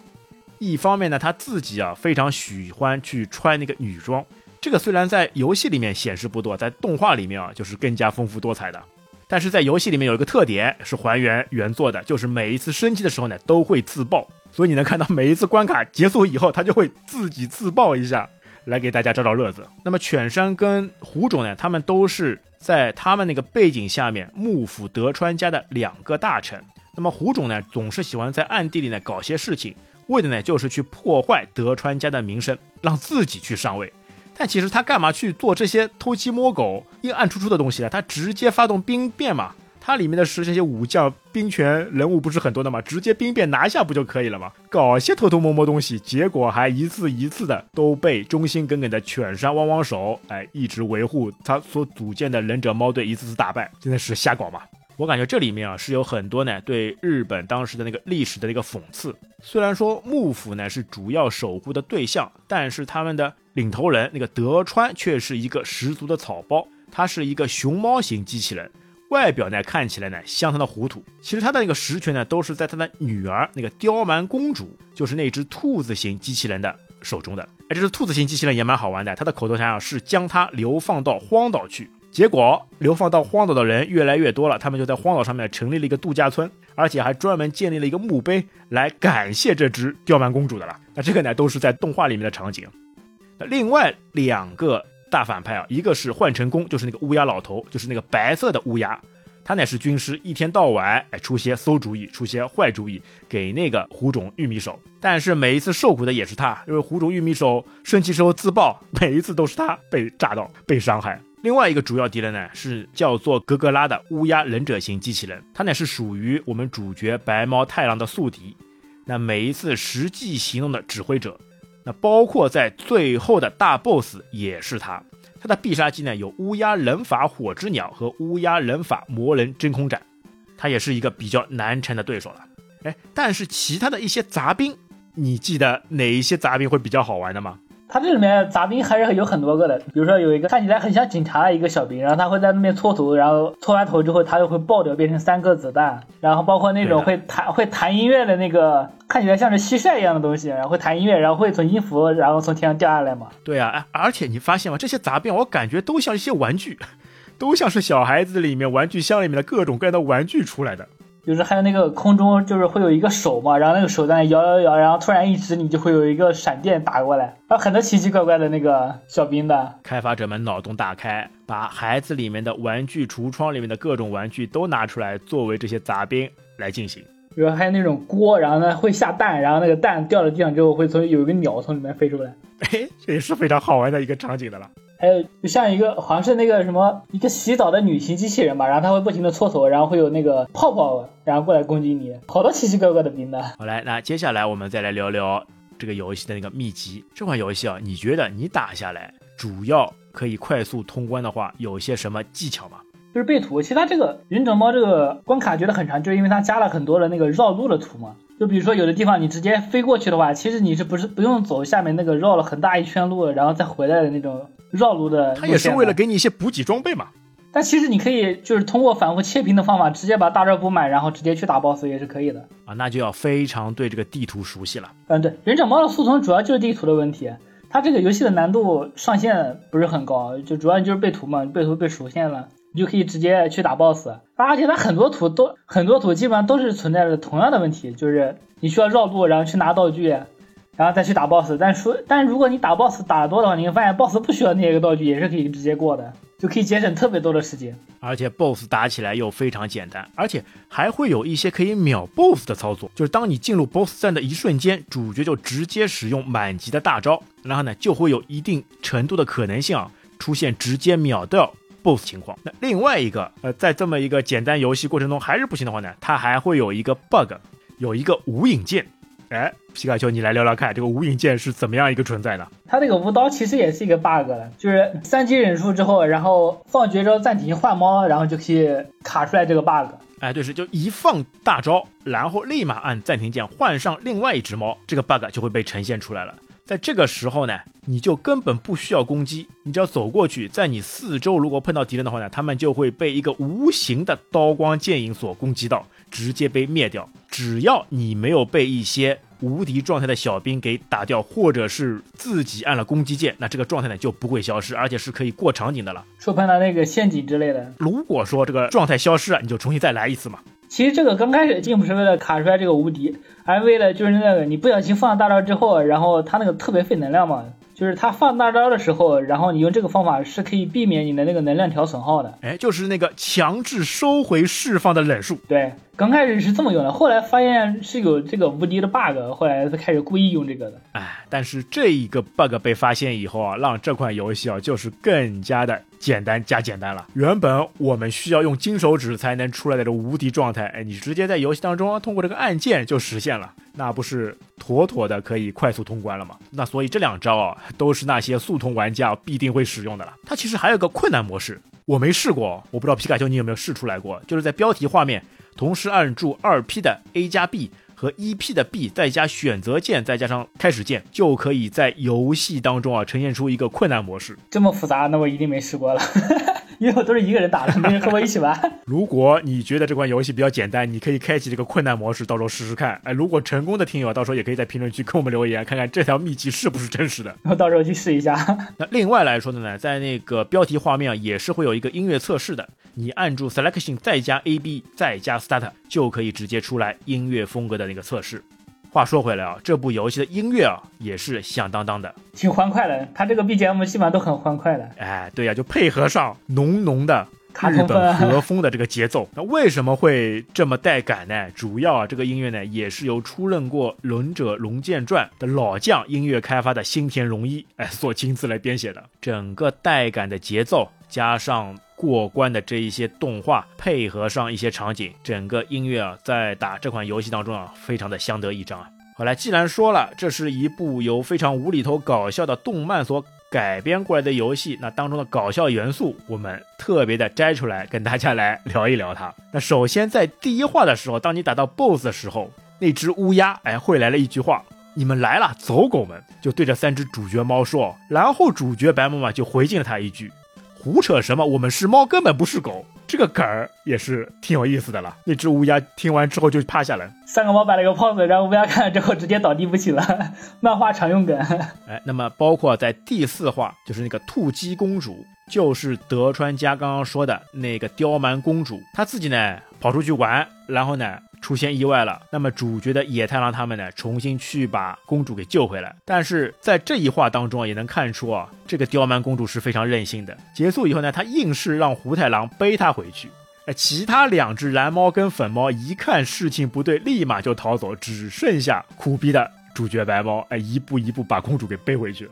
一方面呢，他自己啊非常喜欢去穿那个女装，这个虽然在游戏里面显示不多，在动画里面啊就是更加丰富多彩的。但是在游戏里面有一个特点是还原原作的，就是每一次升级的时候呢都会自爆，所以你能看到每一次关卡结束以后，他就会自己自爆一下，来给大家找找乐子。那么犬山跟虎种呢，他们都是。在他们那个背景下面，幕府德川家的两个大臣。那么胡种呢，总是喜欢在暗地里呢搞些事情，为的呢就是去破坏德川家的名声，让自己去上位。但其实他干嘛去做这些偷鸡摸狗、阴暗处处的东西呢？他直接发动兵变嘛。它里面的是这些武将兵权人物不是很多的嘛？直接兵变拿下不就可以了吗？搞些偷偷摸摸东西，结果还一次一次的都被忠心耿耿的犬山汪汪手，哎，一直维护他所组建的忍者猫队一次次打败，真的是瞎搞嘛！我感觉这里面啊是有很多呢对日本当时的那个历史的那个讽刺。虽然说幕府呢是主要守护的对象，但是他们的领头人那个德川却是一个十足的草包，他是一个熊猫型机器人。外表呢看起来呢相当的糊涂，其实他的那个实权呢都是在他的女儿那个刁蛮公主，就是那只兔子型机器人的手中的。哎，这只兔子型机器人也蛮好玩的，他的口头禅啊是将它流放到荒岛去。结果流放到荒岛的人越来越多了，他们就在荒岛上面成立了一个度假村，而且还专门建立了一个墓碑来感谢这只刁蛮公主的了。那这个呢都是在动画里面的场景。那另外两个。大反派啊，一个是幻成功，就是那个乌鸦老头，就是那个白色的乌鸦，他乃是军师，一天到晚哎出些馊主意，出些坏主意给那个胡种玉米手，但是每一次受苦的也是他，因为胡种玉米手生气时候自爆，每一次都是他被炸到被伤害。另外一个主要敌人呢是叫做格格拉的乌鸦忍者型机器人，他乃是属于我们主角白猫太郎的宿敌，那每一次实际行动的指挥者。那包括在最后的大 boss 也是他，他的必杀技呢有乌鸦人法火之鸟和乌鸦人法魔人真空斩，他也是一个比较难缠的对手了。哎，但是其他的一些杂兵，你记得哪一些杂兵会比较好玩的吗？它这里面杂兵还是有很多个的，比如说有一个看起来很像警察的一个小兵，然后他会在那边搓头，然后搓完头之后他又会爆掉，变成三颗子弹，然后包括那种会弹会弹音乐的那个，看起来像是蟋蟀一样的东西，然后会弹音乐，然后会从音符然后从天上掉下来嘛。对啊，而且你发现吗？这些杂兵我感觉都像一些玩具，都像是小孩子里面玩具箱里面的各种各样的玩具出来的。就是还有那个空中，就是会有一个手嘛，然后那个手在那摇摇摇，然后突然一指你，就会有一个闪电打过来，还有很多奇奇怪怪的那个小兵的。开发者们脑洞大开，把孩子里面的玩具橱窗里面的各种玩具都拿出来，作为这些杂兵来进行。比如还有那种锅，然后呢会下蛋，然后那个蛋掉到地上之后，会从有一个鸟从里面飞出来。哎，这也是非常好玩的一个场景的了。还有就像一个好像是那个什么一个洗澡的女性机器人吧，然后它会不停的搓头，然后会有那个泡泡，然后过来攻击你，好多奇奇怪怪的兵的。好来，那接下来我们再来聊聊这个游戏的那个秘籍。这款游戏啊，你觉得你打下来主要可以快速通关的话，有些什么技巧吗？就是背图。其实它这个忍者猫这个关卡觉得很长，就是因为它加了很多的那个绕路的图嘛。就比如说有的地方你直接飞过去的话，其实你是不是不用走下面那个绕了很大一圈路，然后再回来的那种。绕路的，他也是为了给你一些补给装备嘛。但其实你可以就是通过反复切屏的方法，直接把大招补满，然后直接去打 boss 也是可以的啊。那就要非常对这个地图熟悉了。嗯，对，忍者猫的速通主要就是地图的问题。它这个游戏的难度上限不是很高，就主要就是背图嘛，背图背熟线了，你就可以直接去打 boss。而且它很多图都很多图基本上都是存在着同样的问题，就是你需要绕路，然后去拿道具。然后再去打 boss，但说，但是如果你打 boss 打多的话，你会发现 boss 不需要那些个道具，也是可以直接过的，就可以节省特别多的时间。而且 boss 打起来又非常简单，而且还会有一些可以秒 boss 的操作，就是当你进入 boss 战的一瞬间，主角就直接使用满级的大招，然后呢就会有一定程度的可能性啊出现直接秒掉 boss 情况。那另外一个，呃，在这么一个简单游戏过程中还是不行的话呢，它还会有一个 bug，有一个无影剑。哎，皮卡丘，你来聊聊看，这个无影剑是怎么样一个存在呢？它这个无刀其实也是一个 bug 了，就是三级忍术之后，然后放绝招暂停换猫，然后就可以卡出来这个 bug。哎，对，是就一放大招，然后立马按暂停键换上另外一只猫，这个 bug 就会被呈现出来了。在这个时候呢，你就根本不需要攻击，你只要走过去，在你四周如果碰到敌人的话呢，他们就会被一个无形的刀光剑影所攻击到。直接被灭掉，只要你没有被一些无敌状态的小兵给打掉，或者是自己按了攻击键，那这个状态呢就不会消失，而且是可以过场景的了。触碰到那个陷阱之类的，如果说这个状态消失了，你就重新再来一次嘛。其实这个刚开始并不是为了卡出来这个无敌，而为了就是那个你不小心放大招之后，然后它那个特别费能量嘛。就是他放大招的时候，然后你用这个方法是可以避免你的那个能量条损耗的。哎，就是那个强制收回释放的忍术。对，刚开始是这么用的，后来发现是有这个无敌的 bug，后来才开始故意用这个的。哎，但是这一个 bug 被发现以后啊，让这款游戏啊就是更加的简单加简单了。原本我们需要用金手指才能出来的这无敌状态，哎，你直接在游戏当中通过这个按键就实现了。那不是妥妥的可以快速通关了吗？那所以这两招啊，都是那些速通玩家必定会使用的了。它其实还有个困难模式，我没试过，我不知道皮卡丘你有没有试出来过？就是在标题画面同时按住二 P 的 A 加 B 和一 P 的 B，再加选择键，再加上开始键，就可以在游戏当中啊呈现出一个困难模式。这么复杂，那我一定没试过了。因为我都是一个人打的，没人和我一起玩。如果你觉得这款游戏比较简单，你可以开启这个困难模式，到时候试试看。哎，如果成功的听友，到时候也可以在评论区跟我们留言，看看这条秘籍是不是真实的。我 到时候去试一下。那另外来说的呢，在那个标题画面啊，也是会有一个音乐测试的。你按住 Selection 再加 A B 再加 Start，就可以直接出来音乐风格的那个测试。话说回来啊，这部游戏的音乐啊也是响当当的，挺欢快的。它这个 BGM 基本上都很欢快的。哎，对呀，就配合上浓浓的日本和风的这个节奏。那为什么会这么带感呢？主要啊，这个音乐呢也是由出任过《忍者龙剑传》的老将音乐开发的新田荣一哎所亲自来编写的。整个带感的节奏加上。过关的这一些动画，配合上一些场景，整个音乐啊，在打这款游戏当中啊，非常的相得益彰啊。好来，既然说了这是一部由非常无厘头搞笑的动漫所改编过来的游戏，那当中的搞笑元素，我们特别的摘出来跟大家来聊一聊它。那首先在第一话的时候，当你打到 BOSS 的时候，那只乌鸦哎会来了一句话：“你们来了，走狗们！”就对着三只主角猫说。然后主角白木马就回敬了他一句：“胡扯什么？我们是猫，根本不是狗。”这个梗儿也是挺有意思的了。那只乌鸦听完之后就趴下了。三个猫摆了个 pose，然后乌鸦看了之后直接倒地不起了。漫画常用梗。哎，那么包括在第四话，就是那个兔姬公主，就是德川家刚刚说的那个刁蛮公主，她自己呢跑出去玩，然后呢。出现意外了，那么主角的野太郎他们呢，重新去把公主给救回来。但是在这一话当中啊，也能看出啊，这个刁蛮公主是非常任性的。结束以后呢，她硬是让胡太郎背她回去。哎，其他两只蓝猫跟粉猫一看事情不对，立马就逃走，只剩下苦逼的主角白猫，哎，一步一步把公主给背回去。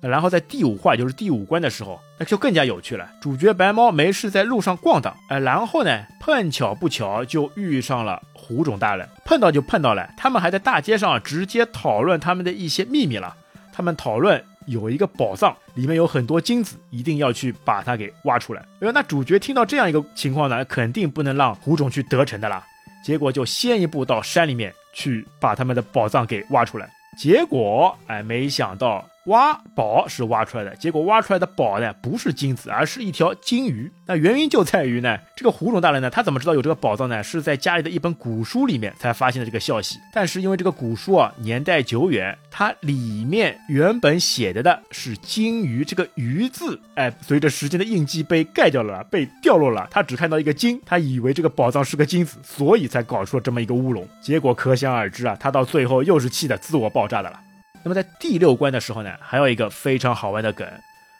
然后在第五话，就是第五关的时候，那就更加有趣了。主角白猫没事在路上逛荡，哎，然后呢，碰巧不巧就遇上了胡种大人，碰到就碰到了。他们还在大街上直接讨论他们的一些秘密了。他们讨论有一个宝藏，里面有很多金子，一定要去把它给挖出来。哎，那主角听到这样一个情况呢，肯定不能让胡种去得逞的啦。结果就先一步到山里面去把他们的宝藏给挖出来。结果，哎，没想到。挖宝是挖出来的，结果挖出来的宝呢，不是金子，而是一条金鱼。那原因就在于呢，这个胡总大人呢，他怎么知道有这个宝藏呢？是在家里的一本古书里面才发现的这个消息。但是因为这个古书啊年代久远，它里面原本写的的是金鱼这个鱼字，哎，随着时间的印记被盖掉了，被掉落了。他只看到一个金，他以为这个宝藏是个金子，所以才搞出了这么一个乌龙。结果可想而知啊，他到最后又是气的自我爆炸的了。那么在第六关的时候呢，还有一个非常好玩的梗，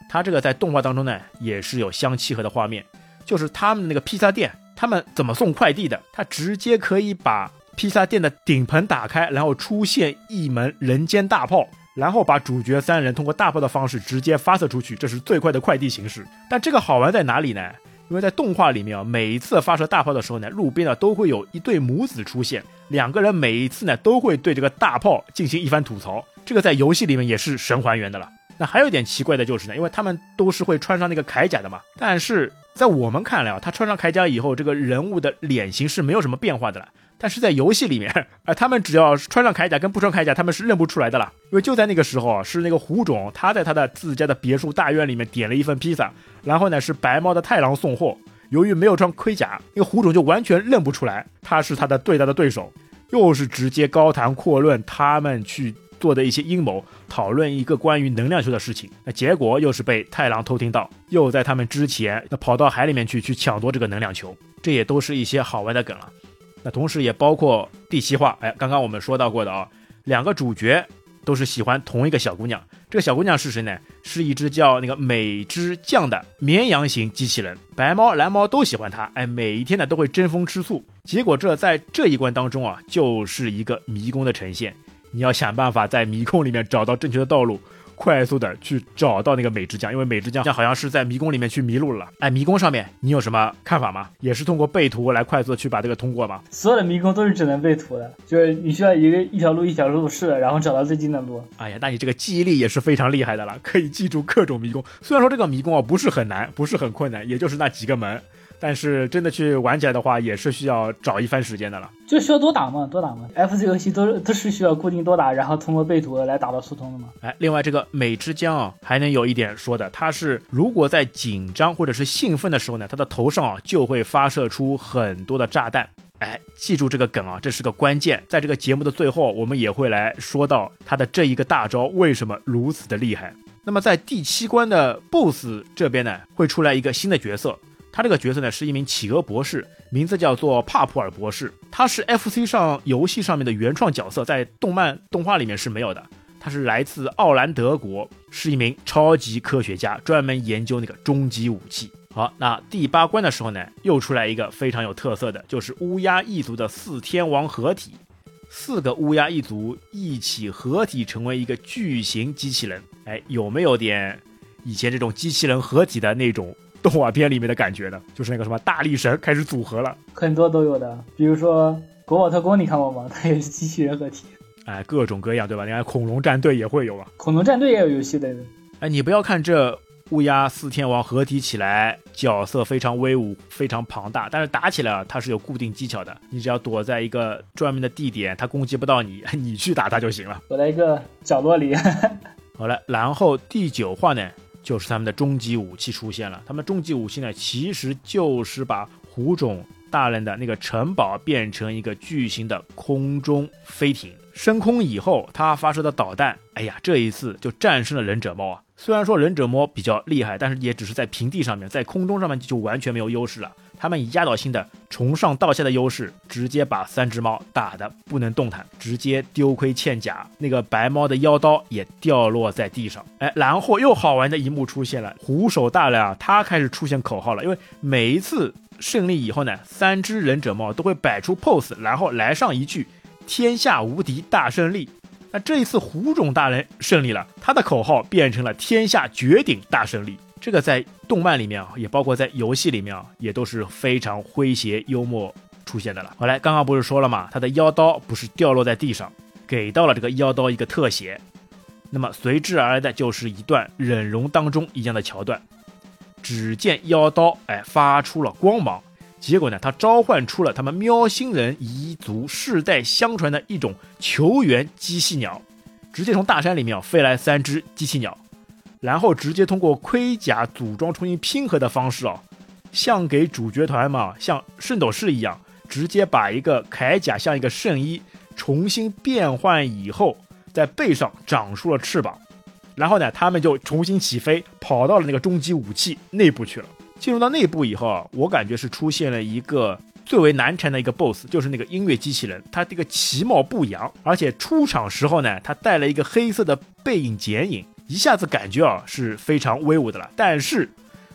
它这个在动画当中呢也是有相契合的画面，就是他们那个披萨店，他们怎么送快递的？他直接可以把披萨店的顶棚打开，然后出现一门人间大炮，然后把主角三人通过大炮的方式直接发射出去，这是最快的快递形式。但这个好玩在哪里呢？因为在动画里面啊，每一次发射大炮的时候呢，路边呢都会有一对母子出现，两个人每一次呢都会对这个大炮进行一番吐槽。这个在游戏里面也是神还原的了。那还有一点奇怪的就是呢，因为他们都是会穿上那个铠甲的嘛，但是在我们看来啊，他穿上铠甲以后，这个人物的脸型是没有什么变化的了。但是在游戏里面，啊，他们只要穿上铠甲跟不穿铠甲，他们是认不出来的了。因为就在那个时候啊，是那个胡总他在他的自家的别墅大院里面点了一份披萨，然后呢是白猫的太郎送货，由于没有穿盔甲，那个胡总就完全认不出来他是他的最大的对手，又是直接高谈阔论他们去。做的一些阴谋，讨论一个关于能量球的事情，那结果又是被太郎偷听到，又在他们之前那跑到海里面去去抢夺这个能量球，这也都是一些好玩的梗了。那同时也包括第七话，哎，刚刚我们说到过的啊，两个主角都是喜欢同一个小姑娘，这个小姑娘是谁呢？是一只叫那个美之酱的绵羊型机器人，白猫蓝猫都喜欢它，哎，每一天呢都会争风吃醋。结果这在这一关当中啊，就是一个迷宫的呈现。你要想办法在迷宫里面找到正确的道路，快速的去找到那个美之酱，因为美之酱好像是在迷宫里面去迷路了。哎，迷宫上面你有什么看法吗？也是通过背图来快速的去把这个通过吗？所有的迷宫都是只能背图的，就是你需要一个一条路一条路试，然后找到最近的路。哎呀，那你这个记忆力也是非常厉害的了，可以记住各种迷宫。虽然说这个迷宫啊不是很难，不是很困难，也就是那几个门。但是真的去玩起来的话，也是需要找一番时间的了。就需要多打嘛，多打嘛。F C 游戏都都是需要固定多打，然后通过背图来打到速通的嘛。哎，另外这个美之江啊，还能有一点说的，它是如果在紧张或者是兴奋的时候呢，它的头上啊就会发射出很多的炸弹。哎，记住这个梗啊，这是个关键。在这个节目的最后，我们也会来说到它的这一个大招为什么如此的厉害。那么在第七关的 BOSS 这边呢，会出来一个新的角色。他这个角色呢是一名企鹅博士，名字叫做帕普尔博士。他是 FC 上游戏上面的原创角色，在动漫动画里面是没有的。他是来自奥兰德国，是一名超级科学家，专门研究那个终极武器。好，那第八关的时候呢，又出来一个非常有特色的，就是乌鸦一族的四天王合体，四个乌鸦一族一起合体成为一个巨型机器人。哎，有没有点以前这种机器人合体的那种？动画片里面的感觉的，就是那个什么大力神开始组合了，很多都有的，比如说国宝特工，你看过吗？它也是机器人合体，哎，各种各样，对吧？你看恐龙战队也会有啊，恐龙战队也有游戏类的。哎，你不要看这乌鸦四天王合体起来，角色非常威武，非常庞大。但是打起来啊，它是有固定技巧的，你只要躲在一个专门的地点，它攻击不到你，你去打它就行了。躲在一个角落里。好了，然后第九话呢，就是他们的终极武器出现了。他们终极武器呢，其实就是把胡种大人的那个城堡变成一个巨型的空中飞艇。升空以后，它发射的导弹，哎呀，这一次就战胜了忍者猫啊！虽然说忍者猫比较厉害，但是也只是在平地上面，在空中上面就完全没有优势了。他们以压倒性的从上到下的优势，直接把三只猫打得不能动弹，直接丢盔欠甲。那个白猫的腰刀也掉落在地上。哎，然后又好玩的一幕出现了，虎首大人啊，他开始出现口号了，因为每一次胜利以后呢，三只忍者猫都会摆出 pose，然后来上一句。天下无敌，大胜利。那这一次虎种大人胜利了，他的口号变成了天下绝顶大胜利。这个在动漫里面啊，也包括在游戏里面啊，也都是非常诙谐幽默出现的了。好来，刚刚不是说了嘛，他的腰刀不是掉落在地上，给到了这个腰刀一个特写。那么随之而来的就是一段忍龙当中一样的桥段，只见腰刀哎发出了光芒。结果呢，他召唤出了他们喵星人彝族世代相传的一种球员机器鸟，直接从大山里面飞来三只机器鸟，然后直接通过盔甲组装重新拼合的方式哦，像给主角团嘛，像圣斗士一样，直接把一个铠甲像一个圣衣重新变换以后，在背上长出了翅膀，然后呢，他们就重新起飞，跑到了那个终极武器内部去了。进入到内部以后啊，我感觉是出现了一个最为难缠的一个 BOSS，就是那个音乐机器人。他这个其貌不扬，而且出场时候呢，他带了一个黑色的背影剪影，一下子感觉啊是非常威武的了。但是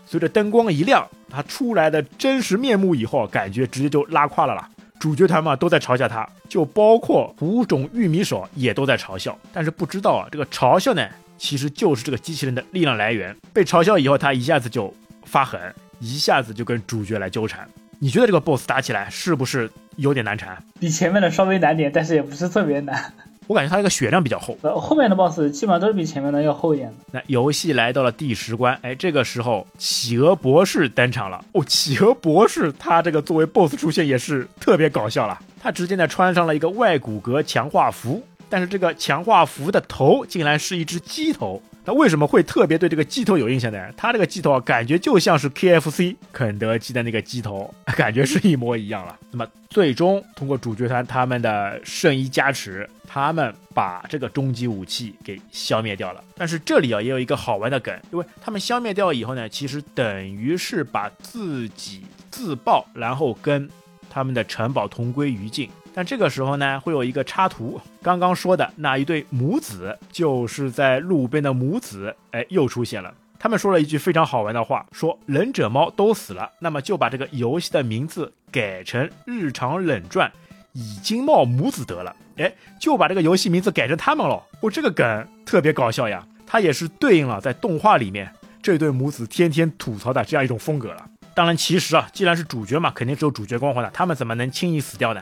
随着灯光一亮，他出来的真实面目以后，感觉直接就拉胯了啦。主角团嘛都在嘲笑他，就包括五种玉米手也都在嘲笑。但是不知道啊，这个嘲笑呢，其实就是这个机器人的力量来源。被嘲笑以后，他一下子就。发狠，一下子就跟主角来纠缠。你觉得这个 boss 打起来是不是有点难缠？比前面的稍微难点，但是也不是特别难。我感觉他这个血量比较厚。呃，后面的 boss 基本上都是比前面的要厚一点的。那游戏来到了第十关，哎，这个时候企鹅博士登场了。哦，企鹅博士他这个作为 boss 出现也是特别搞笑了。他直接呢穿上了一个外骨骼强化服，但是这个强化服的头竟然是一只鸡头。他为什么会特别对这个鸡头有印象呢？他这个鸡头啊，感觉就像是 KFC 肯德基的那个鸡头，感觉是一模一样了。那么最终通过主角团他们的圣衣加持，他们把这个终极武器给消灭掉了。但是这里啊也有一个好玩的梗，因为他们消灭掉以后呢，其实等于是把自己自爆，然后跟他们的城堡同归于尽。但这个时候呢，会有一个插图，刚刚说的那一对母子，就是在路边的母子，哎，又出现了。他们说了一句非常好玩的话，说忍者猫都死了，那么就把这个游戏的名字改成《日常冷传以金茂母子》得了。哎，就把这个游戏名字改成他们了。我这个梗特别搞笑呀，它也是对应了在动画里面这对母子天天吐槽的这样一种风格了。当然，其实啊，既然是主角嘛，肯定是有主角光环的，他们怎么能轻易死掉呢？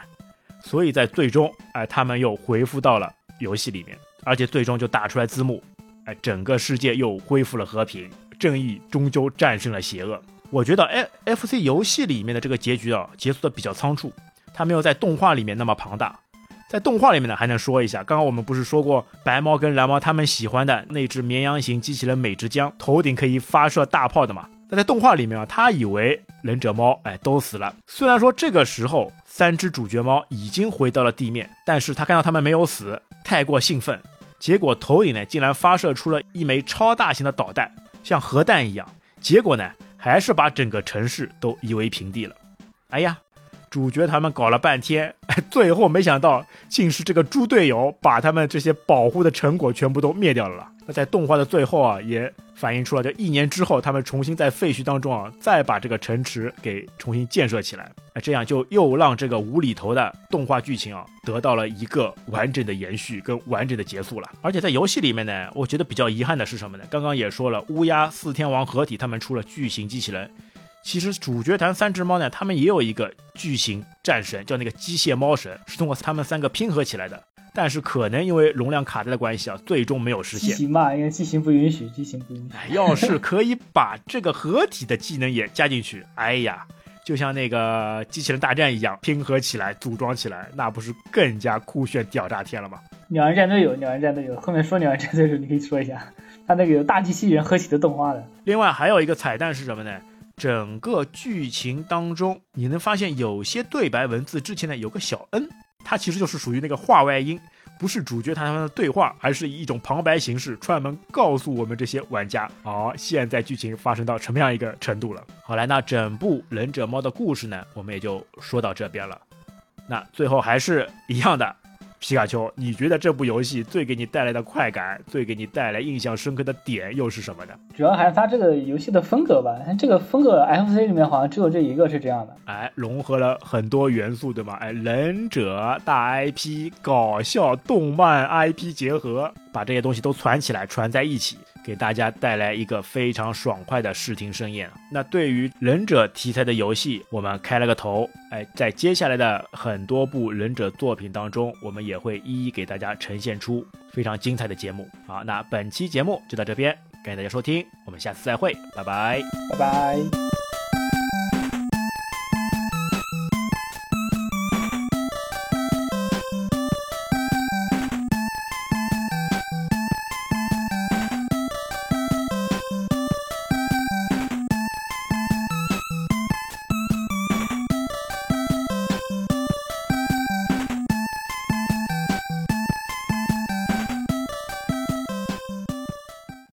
所以在最终，哎，他们又回复到了游戏里面，而且最终就打出来字幕，哎，整个世界又恢复了和平，正义终究战胜了邪恶。我觉得，哎，FC 游戏里面的这个结局啊，结束的比较仓促，它没有在动画里面那么庞大。在动画里面呢，还能说一下，刚刚我们不是说过白猫跟蓝猫他们喜欢的那只绵羊型机器人美之江，头顶可以发射大炮的嘛？那在动画里面啊，他以为忍者猫哎都死了。虽然说这个时候三只主角猫已经回到了地面，但是他看到他们没有死，太过兴奋，结果头顶呢竟然发射出了一枚超大型的导弹，像核弹一样。结果呢还是把整个城市都夷为平地了。哎呀，主角他们搞了半天，最后没想到竟是这个猪队友把他们这些保护的成果全部都灭掉了。那在动画的最后啊，也。反映出了，就一年之后，他们重新在废墟当中啊，再把这个城池给重新建设起来，那这样就又让这个无厘头的动画剧情啊，得到了一个完整的延续跟完整的结束了。而且在游戏里面呢，我觉得比较遗憾的是什么呢？刚刚也说了，乌鸦四天王合体，他们出了巨型机器人。其实主角团三只猫呢，他们也有一个巨型战神，叫那个机械猫神，是通过他们三个拼合起来的。但是可能因为容量卡带的关系啊，最终没有实现。机型嘛，因为机型不允许，机型不允许。哎，要是可以把这个合体的技能也加进去，哎呀，就像那个机器人大战一样，拼合起来、组装起来，那不是更加酷炫屌炸天了吗？鸟人战队有，鸟人战队有，后面说鸟人战队的时候，你可以说一下，他那个有大机器人合体的动画的。另外还有一个彩蛋是什么呢？整个剧情当中，你能发现有些对白文字之前呢有个小 N，它其实就是属于那个话外音，不是主角他们的对话，而是以一种旁白形式专门告诉我们这些玩家，哦，现在剧情发生到什么样一个程度了。好来，那整部忍者猫的故事呢，我们也就说到这边了。那最后还是一样的。皮卡丘，你觉得这部游戏最给你带来的快感，最给你带来印象深刻的点又是什么呢？主要还是它这个游戏的风格吧。这个风格，FC 里面好像只有这一个是这样的。哎，融合了很多元素，对吗？哎，忍者大 IP，搞笑动漫 IP 结合，把这些东西都攒起来，串在一起。给大家带来一个非常爽快的视听盛宴。那对于忍者题材的游戏，我们开了个头。哎，在接下来的很多部忍者作品当中，我们也会一一给大家呈现出非常精彩的节目。好，那本期节目就到这边，感谢大家收听，我们下次再会，拜拜，拜拜。